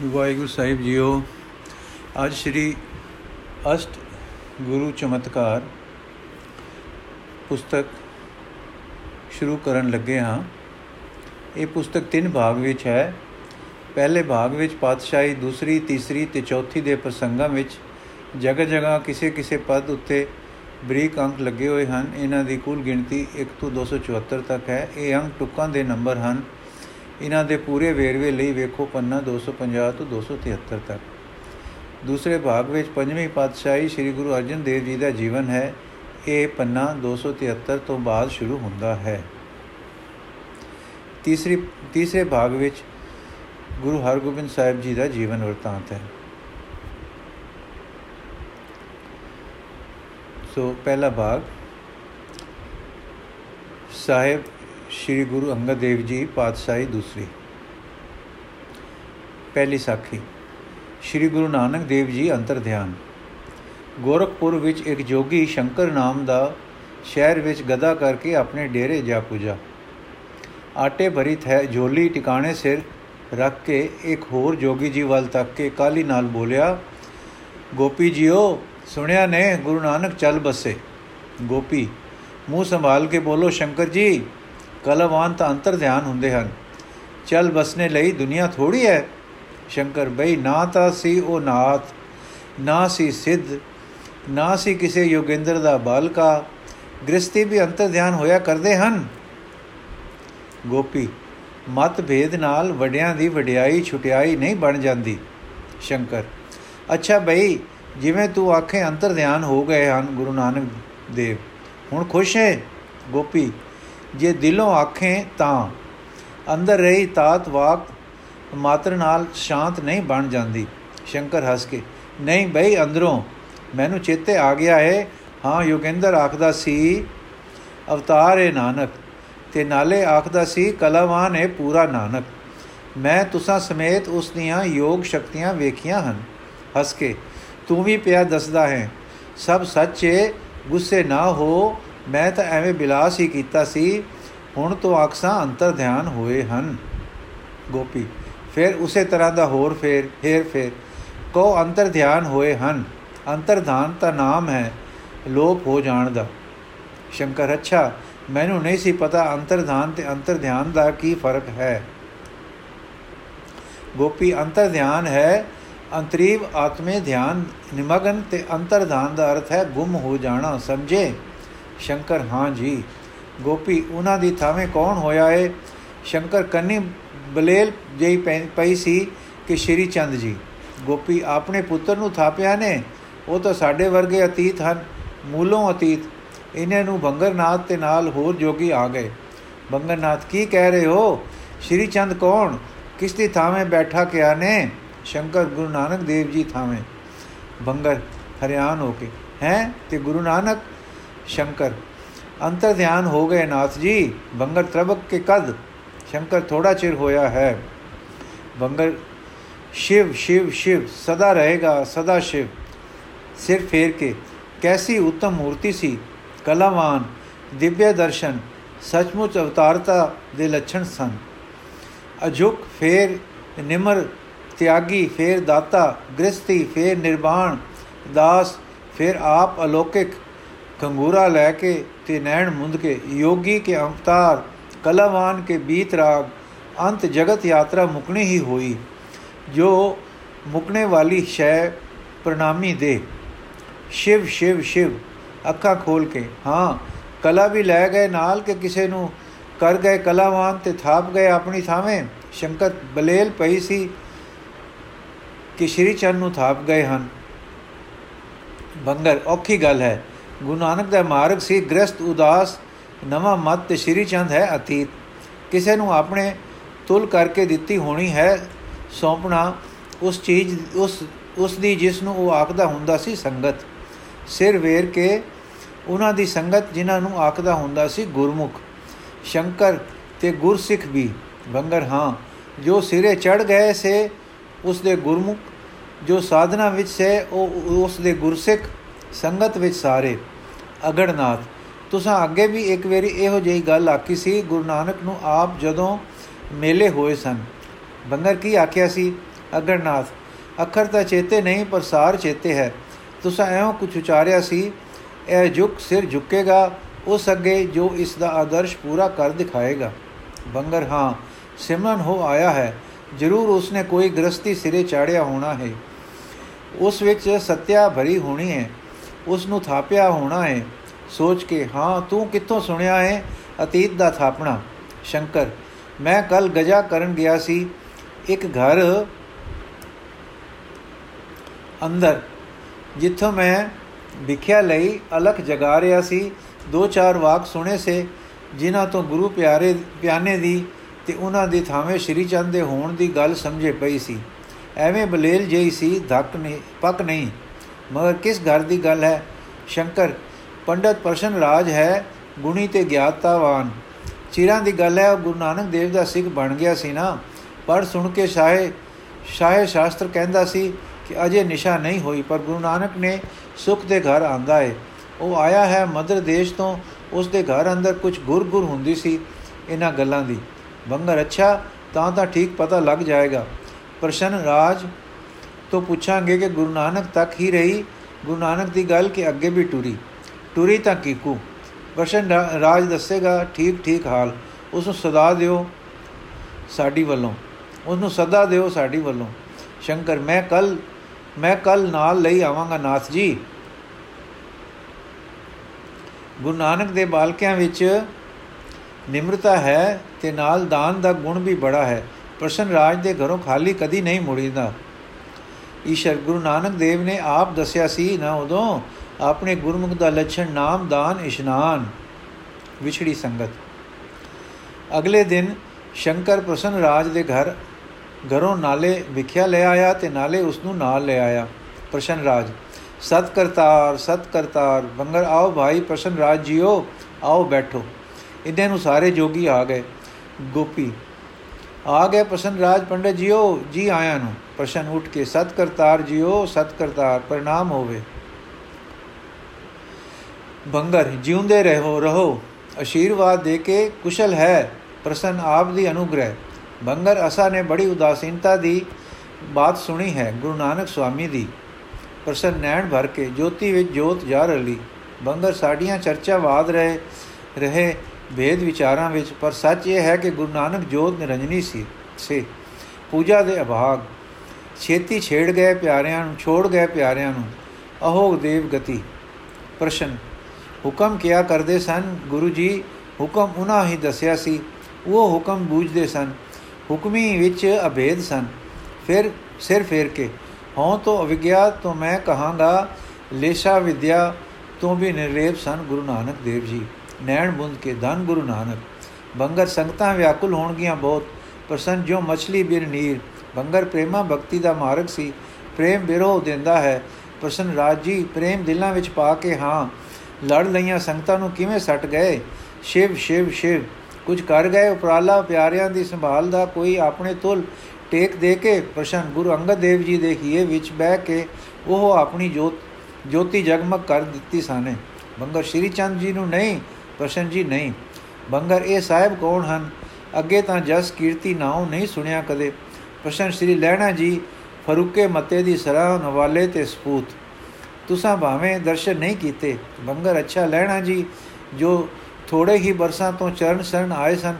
ਵਾਹਿਗੁਰੂ ਸਾਹਿਬ JIO. ਅੱਜ ਸ੍ਰੀ ਅਸ਼ਟ ਗੁਰੂ ਚਮਤਕਾਰ ਪੁਸਤਕ ਸ਼ੁਰੂ ਕਰਨ ਲੱਗੇ ਹਾਂ। ਇਹ ਪੁਸਤਕ ਤਿੰਨ ਭਾਗ ਵਿੱਚ ਹੈ। ਪਹਿਲੇ ਭਾਗ ਵਿੱਚ ਪਾਤਸ਼ਾਹੀ, ਦੂਸਰੀ, ਤੀਸਰੀ ਤੇ ਚੌਥੀ ਦੇ ਪ੍ਰਸੰਗਾਂ ਵਿੱਚ ਜਗ੍ਹਾ ਜਗ੍ਹਾ ਕਿਸੇ ਕਿਸੇ ਪਦ ਉੱਤੇ ਬਰੀਕ ਅੰਕ ਲੱਗੇ ਹੋਏ ਹਨ। ਇਹਨਾਂ ਦੀ ਕੁੱਲ ਗਿਣਤੀ 1 ਤੋਂ 274 ਤੱਕ ਹੈ। ਇਹ ਅੰਕ ਟੁਕਾਂ ਦੇ ਨੰਬਰ ਹਨ। ਇਹਨਾਂ ਦੇ ਪੂਰੇ ਵੇਰਵੇ ਲਈ ਵੇਖੋ ਪੰਨਾ 250 ਤੋਂ 273 ਤੱਕ। ਦੂਸਰੇ ਭਾਗ ਵਿੱਚ ਪੰਜਵੀਂ ਪਾਤਸ਼ਾਹੀ ਸ੍ਰੀ ਗੁਰੂ ਅਰਜਨ ਦੇਵ ਜੀ ਦਾ ਜੀਵਨ ਹੈ, ਇਹ ਪੰਨਾ 273 ਤੋਂ ਬਾਅਦ ਸ਼ੁਰੂ ਹੁੰਦਾ ਹੈ। ਤੀਸਰੀ, ਤੀਸਰੇ ਭਾਗ ਵਿੱਚ ਗੁਰੂ ਹਰਗੋਬਿੰਦ ਸਾਹਿਬ ਜੀ ਦਾ ਜੀਵਨ ਵਰਤਾਂਤ ਹੈ। ਸੋ ਪਹਿਲਾ ਭਾਗ, ਸਾਹਿਬ ਸ੍ਰੀ ਗੁਰੂ ਅੰਗਦ ਦੇਵ ਜੀ ਪਾਤਸ਼ਾਹੀ ਦੂਸਰੀ। ਪਹਿਲੀ ਸਾਖੀ। ਸ੍ਰੀ ਗੁਰੂ ਨਾਨਕ ਦੇਵ ਜੀ ਅੰਤਰ ਧਿਆਨ ਗੋਰਖਪੁਰ ਵਿੱਚ ਇੱਕ ਜੋਗੀ ਸ਼ੰਕਰ ਨਾਮ ਦਾ ਸ਼ਹਿਰ ਵਿੱਚ ਗਦਾ ਕਰਕੇ ਆਪਣੇ ਡੇਰੇ ਜਾ ਪੁਜਾ। ਆਟੇ ਭਰੀ ਹੈ ਝੋਲੀ ਟਿਕਾਣੇ ਸਿਰ ਰੱਖ ਕੇ ਇੱਕ ਹੋਰ ਜੋਗੀ ਜੀ ਵੱਲ ਤੱਕ ਕੇ ਕਾਲੀ ਨਾਲ ਬੋਲਿਆ, ਗੋਪੀ ਜੀਓ, ਸੁਣਿਆ ਨੇ ਗੁਰੂ ਨਾਨਕ ਚੱਲ ਬਸੇ। ਗੋਪੀ, ਮੂੰਹ ਸੰਭਾਲ ਕੇ ਬੋਲੋ ਸ਼ੰਕਰ ਜੀ। ਕਲਵਾਨ ਤਾਂ ਅੰਤਰ ਧਿਆਨ ਹੁੰਦੇ ਹਨ। ਚੱਲ ਬਸਨੇ ਲਈ ਦੁਨੀਆ ਥੋੜੀ ਹੈ। ਸ਼ੰਕਰ, ਬਈ ਨਾ ਤਾਂ ਸੀ ਉਹ ਨਾਥ, ਨਾ ਸੀ ਸਿੱਧ, ਨਾ ਸੀ ਕਿਸੇ ਯੋਗਿੰਦਰ ਦਾ ਬਾਲਕਾ। ਗ੍ਰਸਤੀ ਵੀ ਅੰਤਰ ਧਿਆਨ ਹੋਇਆ ਕਰਦੇ ਹਨ। ਗੋਪੀ, ਮਤ ਭੇਦ ਨਾਲ ਵਡਿਆਂ ਦੀ ਵਡਿਆਈ ਛੁਟਿਆਈ ਨਹੀਂ ਬਣ ਜਾਂਦੀ। ਸ਼ੰਕਰ, ਅੱਛਾ ਬਈ, ਜਿਵੇਂ ਤੂੰ ਆਖੇ ਅੰਤਰ ਧਿਆਨ ਹੋ ਗਏ ਹਨ ਗੁਰੂ ਨਾਨਕ ਦੇਵ, ਹੁਣ ਖੁਸ਼ ਹੈ? ਗੋਪੀ ਜੇ ਦਿਲੋਂ ਆਖੇ ਤਾਂ। ਅੰਦਰ ਰਹੀ ਤਾਤ ਵਾਕ ਮਾਤਰ ਨਾਲ ਸ਼ਾਂਤ ਨਹੀਂ ਬਣ ਜਾਂਦੀ। ਸ਼ੰਕਰ ਹੱਸ ਕੇ, ਨਹੀਂ ਬਈ, ਅੰਦਰੋਂ ਮੈਨੂੰ ਚੇਤੇ ਆ ਗਿਆ ਹੈ ਹਾਂ, ਯੋਗਿੰਦਰ ਆਖਦਾ ਸੀ, ਅਵਤਾਰ ਹੈ ਨਾਨਕ। ਤੇ ਨਾਲੇ ਆਖਦਾ ਸੀ, ਕਲਾਵਾਨ ਹੈ ਪੂਰਾ ਨਾਨਕ। ਮੈਂ ਤੁਸਾਂ ਸਮੇਤ ਉਸ ਦੀਆਂ ਯੋਗ ਸ਼ਕਤੀਆਂ ਵੇਖੀਆਂ ਹਨ। ਹੱਸ ਕੇ, ਤੂੰ ਵੀ ਪਿਆ ਦੱਸਦਾ ਹੈ, ਸਭ ਸੱਚੇ ਗੁੱਸੇ ਨਾ ਹੋ ਮੈਂ ਤਾਂ ਐਵੇਂ ਬਿਲਾਸ ਹੀ ਕੀਤਾ ਸੀ, ਹੁਣ ਤੋਂ ਆਖਸਾਂ ਅੰਤਰ ਧਿਆਨ ਹੋਏ ਹਨ। ਗੋਪੀ, ਫਿਰ ਉਸੇ ਤਰ੍ਹਾਂ ਦਾ ਹੋਰ ਫੇਰ ਫੇਰ ਫੇਰ। ਕੋ ਅੰਤਰ ਧਿਆਨ ਹੋਏ ਹਨ। ਅੰਤਰ ਧਾਨ ਤਾਂ ਨਾਮ ਹੈ, ਲੋਪ ਹੋ ਜਾਣ ਦਾ। ਸ਼ੰਕਰ, ਅੱਛਾ, ਮੈਨੂੰ ਨਹੀਂ ਸੀ ਪਤਾ ਅੰਤਰ ਧਾਨ ਤੇ ਅੰਤਰ ਧਿਆਨ ਦਾ ਕੀ ਫ਼ਰਕ ਹੈ। ਗੋਪੀ ਅੰਤਰ ਧਿਆਨ ਹੈ, ਅੰਤਰੀਵ ਆਤਮੇ ਧਿਆਨ, ਨਿਮਗਨ ਤੇ ਅੰਤਰ ਧਾਨ ਦਾ ਅਰਥ ਹੈ ਗੁੰਮ ਹੋ ਜਾਣਾ, ਸਮਝੇ? ਸ਼ੰਕਰ, ਹਾਂ ਜੀ। ਗੋਪੀ, ਉਹਨਾਂ ਦੀ ਥਾਵੇਂ ਕੌਣ ਹੋਇਆ ਏ? ਸ਼ੰਕਰ ਕੰਨੀ ਬਲੇਲ ਜਈ ਪਈ ਸੀ ਕਿ ਸ਼੍ਰੀ ਚੰਦ ਜੀ। ਗੋਪੀ, ਆਪਣੇ ਪੁੱਤਰ ਨੂੰ ਥਾਪਿਆ ਨੇ? ਉਹ ਤਾਂ ਸਾਡੇ ਵਰਗੇ ਅਤੀਤ ਹਨ, ਮੂਲੋਂ ਅਤੀਤ। ਇਹਨਾਂ ਨੂੰ ਬੰਗਰਨਾਥ ਤੇ ਨਾਲ ਹੋਰ ਜੋਗੀ ਆ ਗਏ। ਬੰਗਰਨਾਥ ਕੀ ਕਹਿ ਰਹੇ ਹੋ? ਸ਼੍ਰੀ ਚੰਦ ਕੌਣ? ਕਿਸ ਦੀ ਥਾਵੇਂ ਬੈਠਾ ਕਿਆ ਨੇ? ਸ਼ੰਕਰ, ਗੁਰੂ ਨਾਨਕ ਦੇਵ ਜੀ ਥਾਵੇਂ। ਬੰਗਰ ਹਰਿਆਣ ਹੋ ਕੇ। ਹੈ? ਤੇ ਗੁਰੂ ਨਾਨਕ? ਸ਼ੰਕਰ। ਅੰਤਰ ਧਿਆਨ ਹੋ ਗਏ ਨਾਥ ਜੀ, ਬੰਗਰ ਤਰਬਕ ਕੇ ਕਦ? ਸ਼ੰਕਰ ਥੋੜਾ ਚਿਰ ਹੋਇਆ ਹੈ। ਬੰਗਰ, ਸ਼ਿਵ ਸ਼ਿਵ ਸ਼ਿਵ, ਸਦਾ ਰਹੇਗਾ, ਸਦਾ ਸ਼ਿਵ। ਸਿਰ ਫੇਰ ਕੇ, ਕੈਸੀ ਉੱਤਮ ਮੂਰਤੀ ਸੀ? ਕਲਾਵਾਨ, ਦਿਵਯ ਦਰਸ਼ਨ, ਸਚਮੁਚ ਅਵਤਾਰਤਾ ਦੇ ਲੱਛਣ ਸਨ। ਅਜੁਕ ਫੇਰ ਨਿਮਰ, ਤਿਆਗੀ ਫੇਰ ਦਾਤਾ ਗ੍ਰਸਤੀ ਫੇਰ ਨਿਰਵਾਣ, ਦਾਸ ਫੇਰ ਆਪ ਅਲੋਕਿਕ ਕੰਗੂਰਾ ਲੈ ਕੇ ਤੇ ਨੈਣ ਮੁੰਦ ਕੇ, ਯੋਗੀ ਕੇ ਅਵਤਾਰ ਕਲਾਵਾਨ ਕੇ ਬੀਤ ਰਾਗ, ਅੰਤ ਜਗਤ ਯਾਤਰਾ ਮੁਕਣੀ ਹੀ ਹੋਈ, ਜੋ ਮੁਕਣੇ ਵਾਲੀ ਸ਼ੈ ਪ੍ਰਣਾਮੀ ਦੇ। ਸ਼ਿਵ ਸ਼ਿਵ ਸ਼ਿਵ, ਅੱਖਾਂ ਖੋਲ ਕੇ, ਹਾਂ, ਕਲਾ ਵੀ ਲੈ ਗਏ ਨਾਲ ਕਿ ਕਿਸੇ ਨੂੰ, ਕਰ ਗਏ ਕਲਾਵਾਨ ਤੇ ਥਾਪ ਗਏ ਆਪਣੀ ਥਾਵੇਂ। ਸ਼ੰਕਰ ਬਲੇਲ ਪਈ ਸੀ ਕਿ ਸ਼੍ਰੀ ਚੰਦ ਨੂੰ ਥਾਪ ਗਏ ਹਨ। ਬੰਗਰ, ਔਖੀ ਗੱਲ ਹੈ। ਗੁਰੂ ਨਾਨਕ ਦਾ ਮਾਰਗ ਸੀ, ਗ੍ਰਸਤ, ਉਦਾਸ, ਨਵਾਂ ਮਤ ਤੇ ਸ਼੍ਰੀ ਚੰਦ ਹੈ ਅਤੀਤ। ਕਿਸੇ ਨੂੰ ਆਪਣੇ ਤੁਲ ਕਰਕੇ ਦਿੱਤੀ ਹੋਣੀ ਹੈ ਸੌਂਪਣਾ, ਉਸ ਚੀਜ਼, ਉਸ ਉਸ ਦੀ ਜਿਸ ਨੂੰ ਉਹ ਆਖਦਾ ਹੁੰਦਾ ਸੀ ਸੰਗਤ। ਸਿਰ ਵੇਰ ਕੇ ਉਹਨਾਂ ਦੀ ਸੰਗਤ ਜਿਨ੍ਹਾਂ ਨੂੰ ਆਖਦਾ ਹੁੰਦਾ ਸੀ ਗੁਰਮੁਖ। ਸ਼ੰਕਰ ਤੇ ਗੁਰਸਿੱਖ ਵੀ ਬੰਗਰ ਹਾਂ, ਜੋ ਸਿਰੇ ਚੜ ਗਏ ਸੇ, ਉਸ ਦੇ ਗੁਰਮੁਖ, ਜੋ ਸਾਧਨਾ ਵਿੱਚ ਸੇ, ਉਹ, ਉਸ ਦੇ ਗੁਰਸਿੱਖ, ਸੰਗਤ ਵਿੱਚ ਸਾਰੇ। ਅਗੜਨਾਥ। ਤੁਸੀਂ ਅੱਗੇ ਵੀ ਇੱਕ ਵਾਰੀ ਇਹੋ ਜਿਹੀ ਗੱਲ ਆਖੀ ਸੀ, ਗੁਰੂ ਨਾਨਕ ਨੂੰ ਆਪ ਜਦੋਂ ਮੇਲੇ ਹੋਏ ਸਨ। ਬੰਗਰ ਕੀ ਆਖਿਆ ਸੀ? ਅਗਰਨਾਥ ਅੱਖਰ ਤਾਂ ਚੇਤੇ ਨਹੀਂ, ਪਰ ਸਾਰ ਚੇਤੇ ਹੈ। ਤੁਸੀਂ ਐਉਂ ਕੁਝ ਉਚਾਰਿਆ ਸੀ, ਇਹ ਝੁਕ ਸਿਰ ਝੁਕੇਗਾ, ਉਸ ਅੱਗੇ ਜੋ ਇਸ ਦਾ ਆਦਰਸ਼ ਪੂਰਾ ਕਰ ਦਿਖਾਏਗਾ। ਬੰਗਰ, ਹਾਂ, ਸਿਮਰਨ ਹੋ ਆਇਆ ਹੈ, ਜ਼ਰੂਰ ਉਸਨੇ ਕੋਈ ਗ੍ਰਸਤੀ ਸਿਰੇ ਚਾੜਿਆ ਹੋਣਾ ਹੈ। ਉਸ ਵਿੱਚ ਸਤਿਆ ਭਰੀ ਹੋਣੀ ਹੈ। ਉਸ ਨੂੰ ਥਾਪਿਆ ਹੋਣਾ ਹੈ ਸੋਚ ਕੇ, ਹਾਂ, ਤੂੰ ਕਿੱਥੋਂ ਸੁਣਿਆ ਹੈ ਅਤੀਤ ਦਾ ਥਾਪਣਾ। ਸ਼ੰਕਰ, ਮੈਂ ਕੱਲ ਗਜਾ ਕਰਨ ਗਿਆ ਸੀ। ਇੱਕ ਘਰ ਅੰਦਰ, ਜਿੱਥੋਂ ਮੈਂ ਵਿਖਿਆ ਲਈ ਅਲਖ ਜਗਾ ਰਿਆ ਸੀ। ਦੋ ਚਾਰ ਵਾਕ ਸੁਣੇ ਸੇ, ਜਿਨ੍ਹਾਂ ਤੋਂ ਗੁਰੂ ਪਿਆਰੇ, ਪਿਆਨੇ ਦੀ ਤੇ ਉਹਨਾਂ ਦੇ ਥਾਵੇਂ ਸ਼੍ਰੀ ਚੰਦ ਦੇ ਹੋਣ ਦੀ ਗੱਲ ਸਮਝੇ ਪਈ ਸੀ। ਐਵੇਂ ਬਲੇਲ ਜਈ ਸੀ, ਧੱਕ ਨਹੀਂ, ਪੱਕ ਨਹੀਂ। ਮਗਰ ਕਿਸ ਘਰ ਦੀ ਗੱਲ ਹੈ? ਸ਼ੰਕਰ, ਪੰਡਤ ਪ੍ਰਸ਼ਨ ਰਾਜ ਹੈ, ਗੁਣੀ ਤੇ ਗਿਆਤਾਵਾਨ। ਚਿਰਾਂ ਦੀ ਗੱਲ ਹੈ ਗੁਰੂ ਨਾਨਕ ਦੇਵ ਦਾ ਸਿੱਖ ਬਣ ਗਿਆ ਸੀ ਨਾ। ਪਰ ਸੁਣ ਕੇ ਸ਼ਾਹੇ ਸ਼ਾਹੇ ਸ਼ਾਸਤਰ ਕਹਿੰਦਾ ਸੀ ਕਿ ਅਜੇ ਨਿਸ਼ਾ ਨਹੀਂ ਹੋਈ, ਪਰ ਗੁਰੂ ਨਾਨਕ ਨੇ ਸੁਖ ਦੇ ਘਰ ਆਂਦਾ ਹੈ ਉਹ ਆਇਆ ਹੈ ਮਦਰ ਦੇਸ਼ ਤੋਂ, ਉਸ ਦੇ ਘਰ ਅੰਦਰ ਕੁਝ ਗੁਰ-ਗੁਰ ਹੁੰਦੀ ਸੀ ਇਹਨਾਂ ਗੱਲਾਂ ਦੀ। ਬੰਗਰ, ਅੱਛਾ, ਤਾਂ ਤਾਂ ਠੀਕ ਪਤਾ ਲੱਗ ਜਾਏਗਾ। ਪ੍ਰਸ਼ਨ ਰਾਜ ਤੋਂ ਪੁੱਛਾਂਗੇ ਕਿ ਗੁਰੂ ਨਾਨਕ ਤੱਕ ਹੀ ਰਹੀ, ਗੁਰੂ ਨਾਨਕ ਦੀ ਗੱਲ ਕਿ ਅੱਗੇ ਵੀ ਟੁਰੀ। ਟੁਰੀ ਤਾਂ ਕੀਕੂ। ਪ੍ਰਸ਼ਨ ਰਾਜ ਦੱਸੇਗਾ, ਠੀਕ ਠੀਕ ਹਾਲ। ਉਸ ਨੂੰ ਸਦਾ ਦਿਓ ਸਾਡੀ ਵੱਲੋਂ। ਉਸ ਨੂੰ ਸਦਾ ਦਿਓ ਸਾਡੀ ਵੱਲੋਂ। ਸ਼ੰਕਰ, ਮੈਂ ਕੱਲ ਮੈਂ ਕੱਲ ਨਾਲ ਲਈ ਆਵਾਂਗਾ ਨਾਥ ਜੀ। ਗੁਰੂ ਨਾਨਕ ਦੇ ਬਾਲਕਿਆਂ ਵਿੱਚ ਨਿਮਰਤਾ ਹੈ ਤੇ ਨਾਲ ਦਾਨ ਦਾ ਗੁਣ ਵੀ ਬੜਾ ਹੈ। ਪ੍ਰਸ਼ਨ ਰਾਜ ਦੇ ਘਰੋਂ ਖਾਲੀ ਕਦੀ ਨਹੀਂ ਮੁੜੀਦਾ। ਈਸ਼ਰ ਗੁਰੂ ਨਾਨਕ ਦੇਵ ਨੇ ਆਪ ਦੱਸਿਆ ਸੀ, ਨਾ ਉਦੋਂ ਆਪਣੇ ਗੁਰਮੁਖ ਦਾ ਲੱਛਣ ਨਾਮ ਦਾਨ ਇਸ਼ਨਾਨ, ਵਿਛੜੀ ਸੰਗਤ। ਅਗਲੇ ਦਿਨ ਸ਼ੰਕਰ ਪ੍ਰਸ਼ਨ ਰਾਜ ਦੇ ਘਰ ਘਰੋਂ ਨਾਲੇ ਵਿਖਿਆ ਲੈ ਆਇਆ ਤੇ ਨਾਲੇ ਉਸ ਨੂੰ ਨਾਲ ਲੈ ਆਇਆ। ਪ੍ਰਸ਼ਨ ਰਾਜ, ਸਤ ਕਰਤਾਰ ਸਤ ਕਰਤਾਰ ਬੰਗਰ ਆਓ ਭਾਈ, ਪ੍ਰਸ਼ਨ ਰਾਜ ਜੀਓ, ਆਓ ਬੈਠੋ। ਇਹਨਾਂ ਨੂੰ ਸਾਰੇ ਜੋਗੀ ਆ ਗਏ। ਗੋਪੀ ਆ ਗਏ ਪ੍ਰਸ਼ਨ ਰਾਜ ਪੰਡਤ ਜੀਓ, ਜੀ ਆਇਆ ਨੂੰ। ਪ੍ਰਸ਼ਨ ਉੱਠ ਕੇ ਸਤ ਕਰਤਾਰ ਜੀਓ ਸਤ ਕਰਤਾਰ ਪ੍ਰਣਾਮ ਹੋਵੇ। ਬੰਗਰ, ਜਿਉਂਦੇ ਰਹੋ ਰਹੋ। ਅਸ਼ੀਰਵਾਦ ਦੇ ਕੇ ਕੁਸ਼ਲ ਹੈ, ਪ੍ਰਸੰਨ ਆਪ ਦੀ ਅਨੁਗ੍ਰਹਿ। ਬੰਗਰ ਅਸਾ ਨੇ ਬੜੀ ਉਦਾਸੀਨਤਾ ਦੀ ਬਾਤ ਸੁਣੀ ਹੈ, ਗੁਰੂ ਨਾਨਕ ਸੁਆਮੀ ਦੀ। ਪ੍ਰਸੰਨ ਨੈਣ ਭਰ ਕੇ, ਜੋਤੀ ਵਿੱਚ ਜੋਤ ਜਾ ਰਲੀ। ਬੰਗਰ ਸਾਡੀਆਂ ਚਰਚਾ ਬਾਦ ਰਹੇ ਰਹੇ। ਭੇਦ ਵਿਚਾਰਾਂ ਵਿੱਚ, ਪਰ ਸੱਚ ਇਹ ਹੈ ਕਿ ਗੁਰੂ ਨਾਨਕ ਜੋਤ ਨਿਰੰਜਨੀ ਸੀ, ਸੇ। ਪੂਜਾ ਦੇ ਅਭਾਗ। ਛੇਤੀ ਛੇੜ ਗਏ ਪਿਆਰਿਆਂ ਨੂੰ, ਛੋੜ ਗਏ ਪਿਆਰਿਆਂ ਨੂੰ। ਅਹੋਗ ਦੇਵ ਗਤੀ। ਪ੍ਰਸ਼ਨ, ਹੁਕਮ ਕਿਆ ਕਰਦੇ ਸਨ? ਗੁਰੂ ਜੀ, ਹੁਕਮ ਉਹਨਾਂ ਹੀ ਦੱਸਿਆ ਸੀ। ਉਹ ਹੁਕਮ ਬੂਝਦੇ ਸਨ। ਹੁਕਮੀ ਵਿੱਚ ਅਭੇਦ ਸਨ। ਫਿਰ, ਸਿਰ ਫੇਰ ਕੇ, ਹਉ ਤੋਂ ਅਵਿਗਿਆ, ਤੋਂ ਮੈਂ ਕਹਾਂਗਾ, ਲੇਸ਼ਾ ਵਿਦਿਆ, ਤੋਂ ਵੀ ਨਿਰਲੇਪ ਸਨ ਗੁਰੂ ਨਾਨਕ ਦੇਵ ਜੀ। ਨੈਣ ਬੁੰਦ ਕੇ ਧੰਨ ਗੁਰੂ ਨਾਨਕ। ਬੰਗਰ ਸੰਗਤਾਂ ਵਿਆਕੁਲ ਹੋਣਗੀਆਂ ਬਹੁਤ। ਪ੍ਰਸੰਨ ਜੋ ਮਛਲੀ ਬਿਨ ਨੀਰ। ਬੰਗਰ ਪ੍ਰੇਮਾ ਭਗਤੀ ਦਾ ਮਾਰਗ ਸੀ। ਪ੍ਰੇਮ ਬਿਰੋ ਦਿੰਦਾ ਹੈ। ਪ੍ਰਸੰਨ ਰਾਜ ਜੀ, ਪ੍ਰੇਮ ਦਿਲਾਂ ਵਿੱਚ ਪਾ ਕੇ ਹਾਂ, ਲੜ ਲਈਆਂ ਸੰਗਤਾਂ ਨੂੰ ਕਿਵੇਂ ਸੱਟ ਗਏ? ਸ਼ਿਵ ਸ਼ਿਵ ਸ਼ਿਵ। ਕੁਝ ਕਰ ਗਏ? ਉਪਰਾਲਾ ਪਿਆਰਿਆਂ ਦੀ ਸੰਭਾਲ ਦਾ ਕੋਈ ਆਪਣੇ ਤੁਲ ਟੇਕ ਦੇ ਕੇ ਪ੍ਰਸ਼ਨ ਗੁਰੂ ਅੰਗਦ ਦੇਵ ਜੀ ਦੇ ਹੀਏ ਵਿੱਚ ਬਹਿ ਕੇ ਉਹ ਆਪਣੀ ਜੋਤ ਜੋਤੀ ਜਗਮਗ ਕਰ ਦਿੱਤੀ ਸਾਨੇ। ਬੰਗਰ ਸ਼੍ਰੀ ਚੰਦ ਜੀ ਨੂੰ ਨਹੀਂ ਪ੍ਰਸ਼ਨ ਜੀ ਨਹੀਂ। ਬੰਗਰ ਇਹ ਸਾਹਿਬ ਕੌਣ ਹਨ? ਅੱਗੇ ਤਾਂ ਜਸ ਕੀਰਤੀ ਨਾਉ ਨਹੀਂ ਸੁਣਿਆ ਕਦੇ। ਪ੍ਰਸ਼ਨ ਸ਼੍ਰੀ ਲੈਣਾ ਜੀ, ਫਰੂਕੇ ਮਤੇ ਦੀ ਸਰਾਹ ਨਵਾਲੇ ਤੇ ਸਪੂਤ। ਤੁਸਾਂ ਭਾਵੇਂ ਦਰਸ਼ਨ ਨਹੀਂ ਕੀਤੇ। ਬੰਗਰ ਅੱਛਾ ਲੈਣਾ ਜੀ, ਜੋ ਥੋੜੇ ਹੀ ਬਰਸਾਂ ਤੋਂ ਚਰਨ ਸ਼ਰਨ ਆਏ ਸਨ।